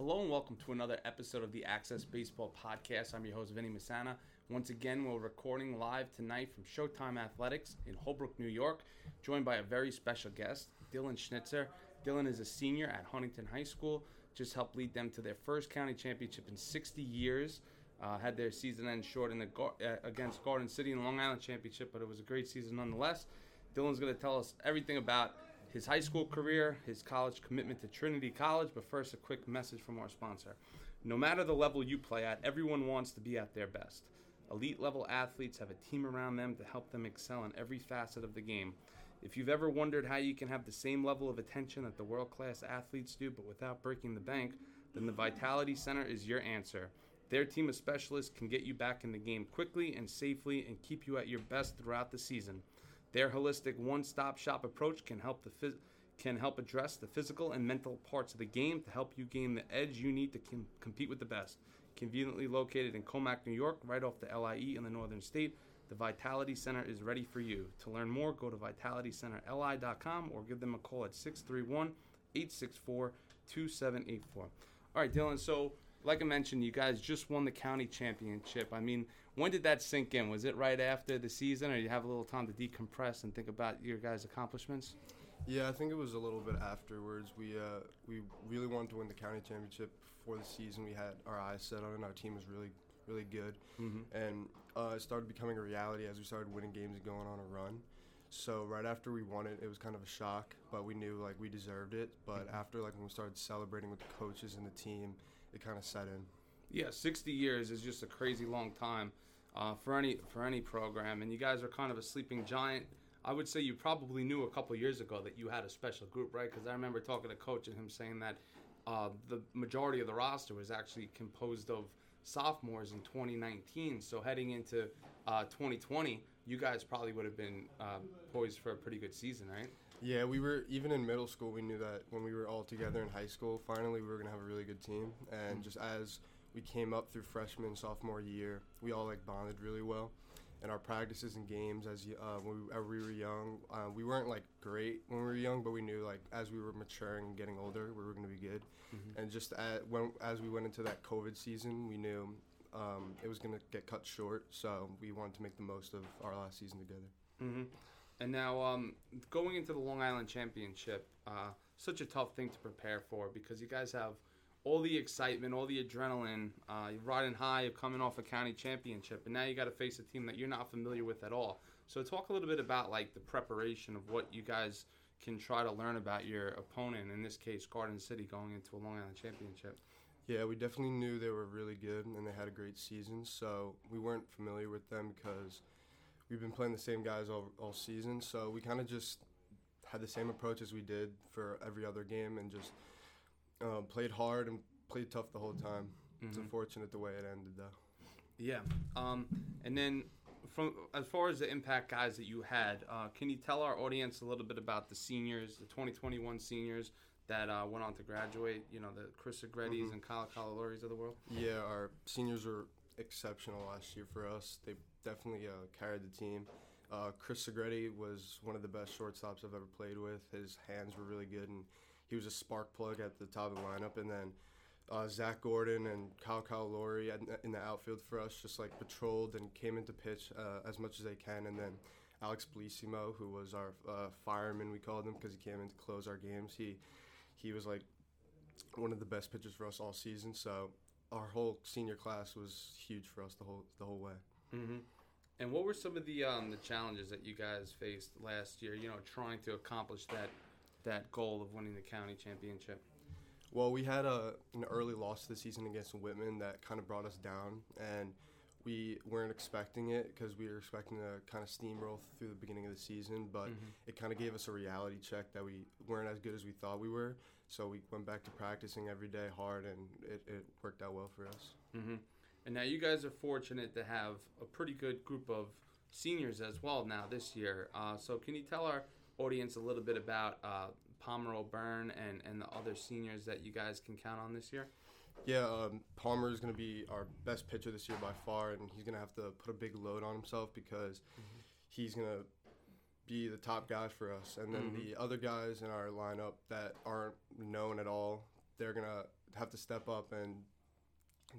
Hello and welcome to another episode of the Access Baseball Podcast. I'm your host, Vinny Masana. Once again, we're recording live tonight from Showtime Athletics in Holbrook, New York, joined by a very special guest, Dylan Schnitzer. Dylan is a senior at Huntington High School, just helped lead them to their first county championship in 60 years. Uh, had their season end short in the uh, against Garden City in Long Island Championship, but it was a great season nonetheless. Dylan's going to tell us everything about his high school career, his college commitment to Trinity College. But first, a quick message from our sponsor. No matter the level you play at, everyone wants to be at their best. Elite level athletes have a team around them to help them excel in every facet of the game. If you've ever wondered how you can have the same level of attention that the world class athletes do, but without breaking the bank, then the Vitality Center is your answer. Their team of specialists can get you back in the game quickly and safely and keep you at your best throughout the season. Their holistic one-stop shop approach can help the phys- can help address the physical and mental parts of the game to help you gain the edge you need to com- compete with the best. Conveniently located in Commack, New York, right off the LIE in the northern state, the Vitality Center is ready for you. To learn more, go to vitalitycenterli.com or give them a call at 631 864 2784. All right, Dylan, so like I mentioned, you guys just won the county championship. I mean, when did that sink in? Was it right after the season, or you have a little time to decompress and think about your guys' accomplishments? Yeah, I think it was a little bit afterwards. We uh, we really wanted to win the county championship before the season. We had our eyes set on it. Our team was really really good, mm-hmm. and uh, it started becoming a reality as we started winning games and going on a run. So right after we won it, it was kind of a shock, but we knew like we deserved it. But mm-hmm. after like when we started celebrating with the coaches and the team, it kind of set in. Yeah, 60 years is just a crazy long time uh, for any for any program, and you guys are kind of a sleeping giant. I would say you probably knew a couple years ago that you had a special group, right? Because I remember talking to coach and him saying that uh, the majority of the roster was actually composed of sophomores in 2019. So heading into uh, 2020, you guys probably would have been uh, poised for a pretty good season, right? Yeah, we were even in middle school. We knew that when we were all together in high school, finally we were gonna have a really good team. And mm-hmm. just as we came up through freshman sophomore year, we all like bonded really well. And our practices and games as uh, when we, we, were young, uh, we weren't like great when we were young, but we knew like as we were maturing and getting older, we were going to be good. Mm-hmm. And just at, when as we went into that COVID season, we knew um, it was going to get cut short, so we wanted to make the most of our last season together. Mm-hmm. And now, um, going into the Long Island Championship, uh, such a tough thing to prepare for because you guys have all the excitement, all the adrenaline, uh, you're riding high, you're coming off a county championship, and now you got to face a team that you're not familiar with at all. So, talk a little bit about like the preparation of what you guys can try to learn about your opponent. In this case, Garden City, going into a Long Island championship. Yeah, we definitely knew they were really good and they had a great season. So we weren't familiar with them because we've been playing the same guys all, all season. So we kind of just had the same approach as we did for every other game and just um, played hard and played tough the whole time. Mm-hmm. It's unfortunate the way it ended, though. Yeah. Um, and then, from as far as the impact guys that you had, uh, can you tell our audience a little bit about the seniors, the 2021 seniors that uh, went on to graduate? You know, the Chris Segretti's mm-hmm. and Kyle Calaloris of the world. Yeah, our seniors were exceptional last year for us. They definitely uh, carried the team. Uh, Chris Segretti was one of the best shortstops I've ever played with. His hands were really good, and he was a spark plug at the top of the lineup. And then uh, Zach Gordon and Kyle Calori in the outfield for us just like patrolled and came into pitch uh, as much as they can. And then Alex Bellissimo, who was our uh, fireman, we called him because he came in to close our games. He he was like one of the best pitchers for us all season. So our whole senior class was huge for us the whole the whole way. Mm-hmm. And what were some of the um, the challenges that you guys faced last year? You know, trying to accomplish that that goal of winning the county championship. Well, we had a, an early loss this season against Whitman that kind of brought us down, and we weren't expecting it because we were expecting to kind of steamroll through the beginning of the season, but mm-hmm. it kind of gave us a reality check that we weren't as good as we thought we were. So we went back to practicing every day hard, and it, it worked out well for us. Mm-hmm. And now you guys are fortunate to have a pretty good group of seniors as well now this year. Uh, so can you tell our audience a little bit about uh, Palmer O'Byrne and, and the other seniors that you guys can count on this year? Yeah, um, Palmer is going to be our best pitcher this year by far, and he's going to have to put a big load on himself because mm-hmm. he's going to be the top guy for us. And then mm-hmm. the other guys in our lineup that aren't known at all, they're going to have to step up and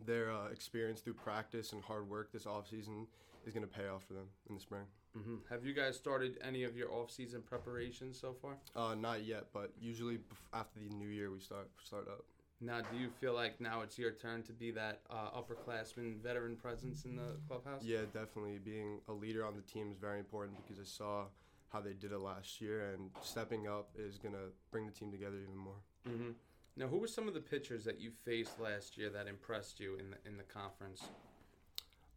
their uh, experience through practice and hard work this offseason is going to pay off for them in the spring. hmm Have you guys started any of your off-season preparations so far? Uh, not yet, but usually after the new year we start start up. Now, do you feel like now it's your turn to be that uh, upperclassman veteran presence in the clubhouse? Yeah, definitely. Being a leader on the team is very important because I saw how they did it last year, and stepping up is going to bring the team together even more. hmm Now, who were some of the pitchers that you faced last year that impressed you in the in the conference?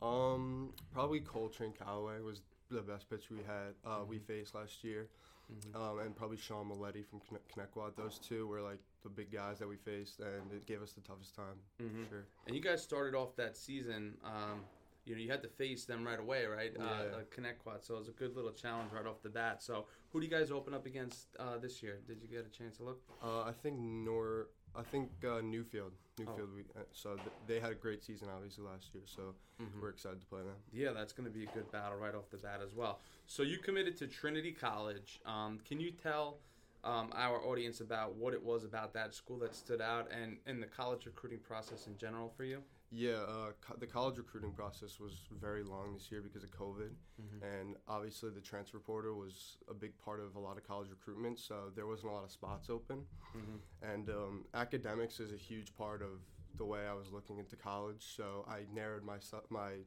Um, probably Coltrane Callaway was the best pitcher we had. Uh, We Mhm. faced last year, Mhm. um, and probably Sean Maletti from Conne- Connecticut. Those two were like the big guys that we faced, and it gave us the toughest time. Mhm. For sure. And you guys started off that season. Um, you know, you had to face them right away, right? Uh, Yeah. uh, Connecticut. So it was a good little challenge right off the bat. So who do you guys open up against uh, this year? Did you get a chance to look? Uh, I think Nor. I think uh, Newfield. Oh. Newfield. We, uh, so th- they had a great season, obviously last year. So Mhm. we're excited to play them. Yeah, that's going to be a good battle right off the bat as well. So you committed to Trinity College. Um, can you tell um, our audience about what it was about that school that stood out and, and the college recruiting process in general for you? Yeah, uh, co- the college recruiting process was very long this year because of COVID, Mhm. and obviously the transfer portal was a big part of a lot of college recruitment. So there wasn't a lot of spots open, Mhm. and um, academics is a huge part of the way I was looking into college. So I narrowed my su- my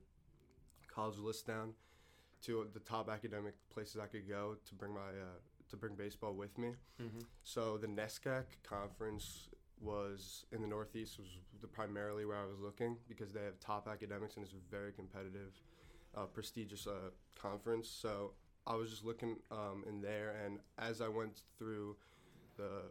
college list down to the top academic places I could go to bring my uh, to bring baseball with me. Mhm. So the NESCAC conference was in the Northeast was the primarily where I was looking because they have top academics and it's a very competitive, uh, prestigious uh, conference. So I was just looking um, in there, and as I went through the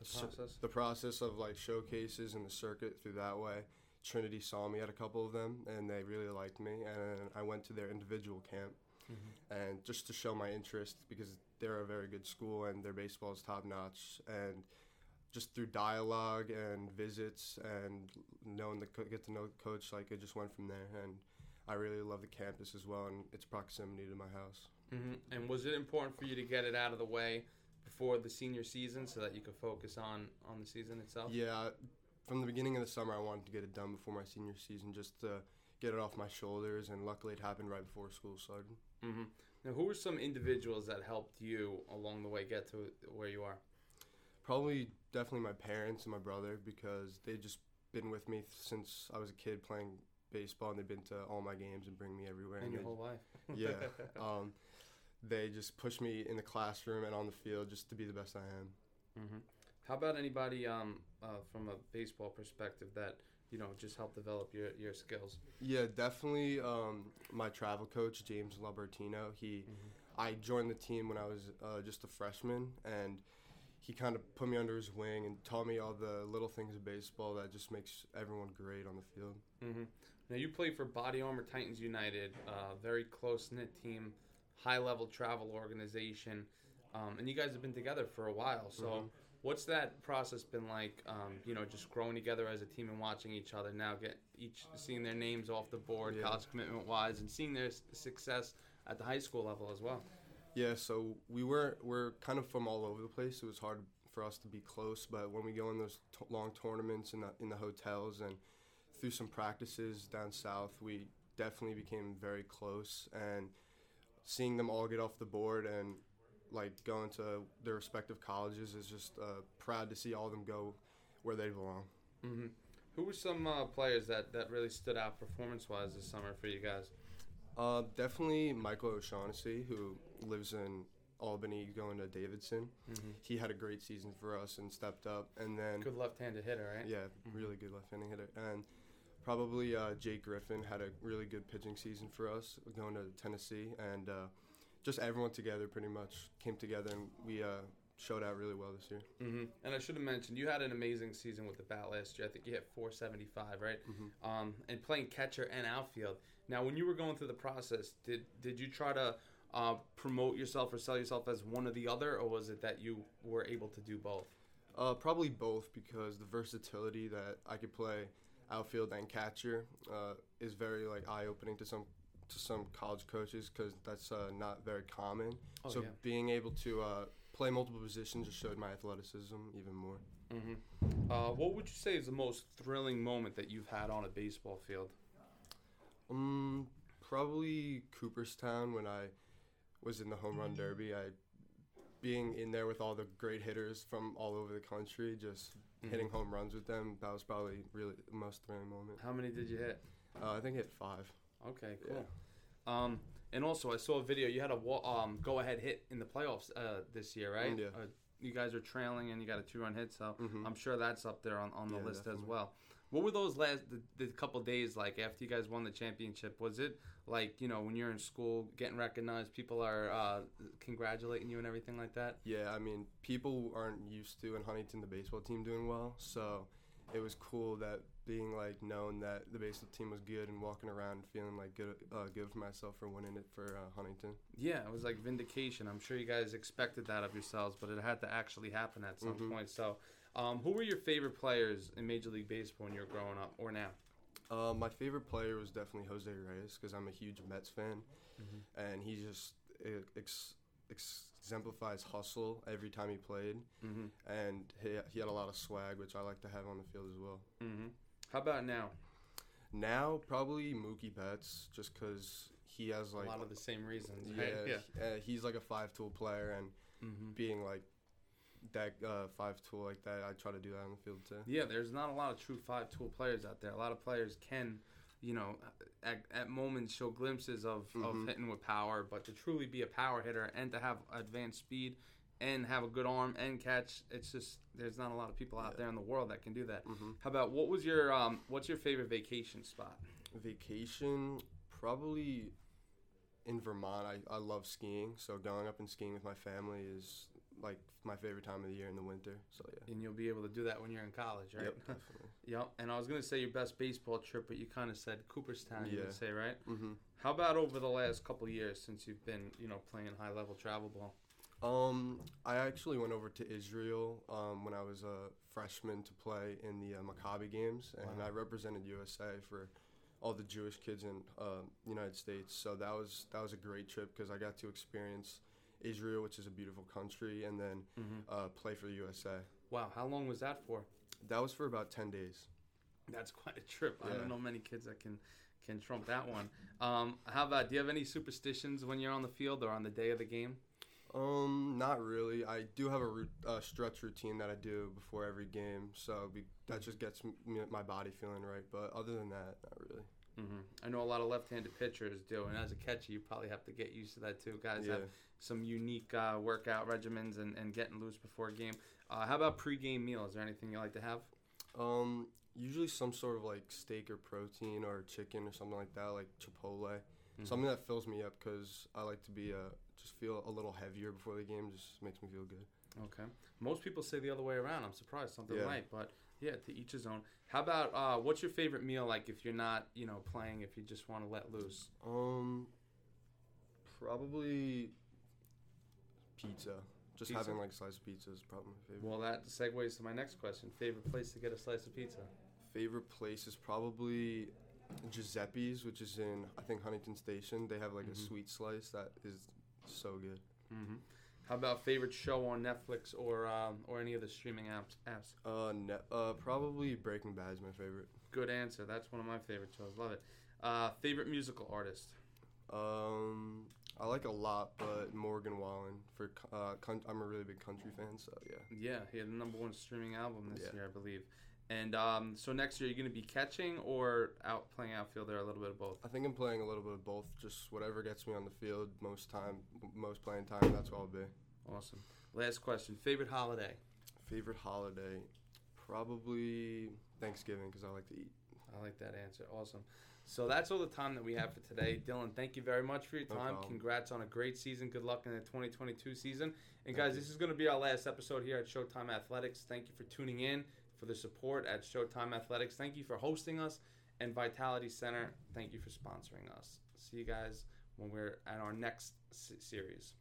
The process. the process of like showcases and the circuit through that way, Trinity saw me at a couple of them, and they really liked me, and I went to their individual camp Mhm. and just to show my interest because they're a very good school and their baseball is top notch and just through dialogue and visits and knowing the co- get to know the coach like it just went from there and I really love the campus as well and its proximity to my house. hmm And was it important for you to get it out of the way before the senior season so that you could focus on on the season itself? Yeah, from the beginning of the summer I wanted to get it done before my senior season just to get it off my shoulders and luckily it happened right before school started. hmm Now, who were some individuals that helped you along the way get to where you are? Probably definitely my parents and my brother because they've just been with me since I was a kid playing baseball and they've been to all my games and bring me everywhere. And your they- whole life. yeah. Um, they just push me in the classroom and on the field just to be the best I am. hmm How about anybody um, uh, from a baseball perspective that you know just helped develop your, your skills? Yeah, definitely. Um, my travel coach James Labertino. He, I joined the team when I was uh, just a freshman, and he kind of put me under his wing and taught me all the little things of baseball that just makes everyone great on the field. hmm Now you play for Body Armor Titans United, uh, very close knit team, high level travel organization, um, and you guys have been together for a while. So, Mhm. what's that process been like? Um, you know, just growing together as a team and watching each other now get each seeing their names off the board, Yeah. college commitment wise, and seeing their success at the high school level as well. Yeah, so we were we're kind of from all over the place. It was hard for us to be close, but when we go in those t- long tournaments in the in the hotels and through some practices down south, we definitely became very close. And seeing them all get off the board and like going to their respective colleges is just uh, proud to see all of them go where they belong. hmm Who were some uh, players that, that really stood out performance wise this summer for you guys? Uh, definitely Michael O'Shaughnessy, who lives in Albany, going to Davidson. Mm-hmm. He had a great season for us and stepped up. And then Good left-handed hitter, right? Yeah, Mhm. really good left-handed hitter, and probably uh, Jake Griffin had a really good pitching season for us going to Tennessee, and uh, just everyone together pretty much came together, and we uh, showed out really well this year. hmm And I should have mentioned you had an amazing season with the bat last year. I think you hit 475, right? Mhm. Um, and playing catcher and outfield. Now, when you were going through the process, did did you try to uh, promote yourself or sell yourself as one or the other, or was it that you were able to do both? Uh, probably both because the versatility that I could play outfield and catcher uh, is very like eye-opening to some to some college coaches because that's uh, not very common. Oh, so yeah. being able to uh, play multiple positions just showed my athleticism even more. Mm-hmm. Uh, what would you say is the most thrilling moment that you've had on a baseball field? Um, probably Cooperstown when I was in the home run derby. I being in there with all the great hitters from all over the country, just Mhm. hitting home runs with them. That was probably really the most thrilling moment. How many did you hit? Uh, I think I hit five. Okay, Yeah. cool. Um, and also, I saw a video. You had a wa- um, go-ahead hit in the playoffs uh, this year, right? Mm, yeah. Uh, you guys are trailing, and you got a two-run hit, so Mhm. I'm sure that's up there on, on the Yeah, list as well. What were those last the, the couple days like after you guys won the championship? Was it like you know when you're in school getting recognized, people are uh, congratulating you and everything like that? Yeah, I mean, people aren't used to in Huntington the baseball team doing well, so it was cool that being like known that the baseball team was good and walking around feeling like good, uh, good for myself for winning it for uh, Huntington. Yeah, it was like vindication. I'm sure you guys expected that of yourselves, but it had to actually happen at some Mhm. point. So, um, who were your favorite players in Major League Baseball when you were growing up, or now? Uh, my favorite player was definitely Jose Reyes because I'm a huge Mets fan, Mhm. and he just e- ex- exemplifies hustle every time he played, Mm-hmm. and he, he had a lot of swag, which I like to have on the field as well. Mm-hmm. How about now? Now, probably Mookie Betts, just because he has like a lot of the same reasons, yeah, right? Yeah. uh, he's like a five tool player, and Mm-hmm. being like that uh, five tool like that, I try to do that on the field too. Yeah, there's not a lot of true five tool players out there. A lot of players can, you know, at, at moments show glimpses of, of Mhm. hitting with power, but to truly be a power hitter and to have advanced speed and have a good arm and catch, it's just there's not a lot of people out Yeah. there in the world that can do that. hmm How about what was your um what's your favorite vacation spot? Vacation, probably in Vermont. I, I love skiing, so going up and skiing with my family is like my favorite time of the year in the winter. So yeah. And you'll be able to do that when you're in college, right? Yep, definitely. Yep. And I was gonna say your best baseball trip, but you kind of said Cooperstown. You Yeah. would say, right? hmm How about over the last couple years since you've been, you know, playing high level travel ball? Um, I actually went over to Israel um, when I was a freshman to play in the uh, Maccabi games, and Wow. I represented USA for all the Jewish kids in uh, United States. So that was that was a great trip because I got to experience Israel, which is a beautiful country, and then Mm-hmm. uh, play for the USA. Wow, how long was that for? That was for about ten days. That's quite a trip. I don't know many kids that can can trump that one. Um, how about do you have any superstitions when you're on the field or on the day of the game? Um, not really. I do have a uh, stretch routine that I do before every game, so be- that just gets me, my body feeling right. But other than that, not really. Mm-hmm. I know a lot of left-handed pitchers do, and as a catcher, you probably have to get used to that too. Guys yeah. have some unique uh, workout regimens and, and getting loose before a game. Uh, how about pre-game meal? Is there anything you like to have? Um, usually some sort of like steak or protein or chicken or something like that, like Chipotle. Mhm. Something that fills me up because I like to be uh just feel a little heavier before the game. Just makes me feel good. Okay. Most people say the other way around. I'm surprised something Yeah. right, but yeah, to each his own. How about uh, what's your favorite meal like if you're not, you know, playing if you just want to let loose? Um, probably pizza. Just Pizza? having like a slice of pizza is probably my favorite. Well, that segues to my next question. Favorite place to get a slice of pizza? favorite place is probably Giuseppe's, which is in I think Huntington Station. They have like Mhm. a sweet slice that is so good. Mm-hmm. How about favorite show on Netflix or um, or any of the streaming apps? Apps. Uh, ne- uh, probably Breaking Bad is my favorite. Good answer. That's one of my favorite shows. Love it. Uh, favorite musical artist? Um, I like a lot, but Morgan Wallen for uh, con- I'm a really big country fan, so yeah. Yeah, he had the number one streaming album this Yeah. year, I believe. And um, so next year, you're going to be catching or out playing outfield or a little bit of both? I think I'm playing a little bit of both. Just whatever gets me on the field most time, most playing time. That's what I'll be. Awesome. Last question. Favorite holiday? Favorite holiday, probably Thanksgiving because I like to eat. I like that answer. Awesome. So that's all the time that we have for today. Dylan, thank you very much for your time. problem. Congrats on a great season. Good luck in the 2022 season. And Thank guys, you. this is going to be our last episode here at Showtime Athletics. Thank you for tuning in, for the support at Showtime Athletics. Thank you for hosting us. And Vitality Center, thank you for sponsoring us. See you guys when we're at our next s- series.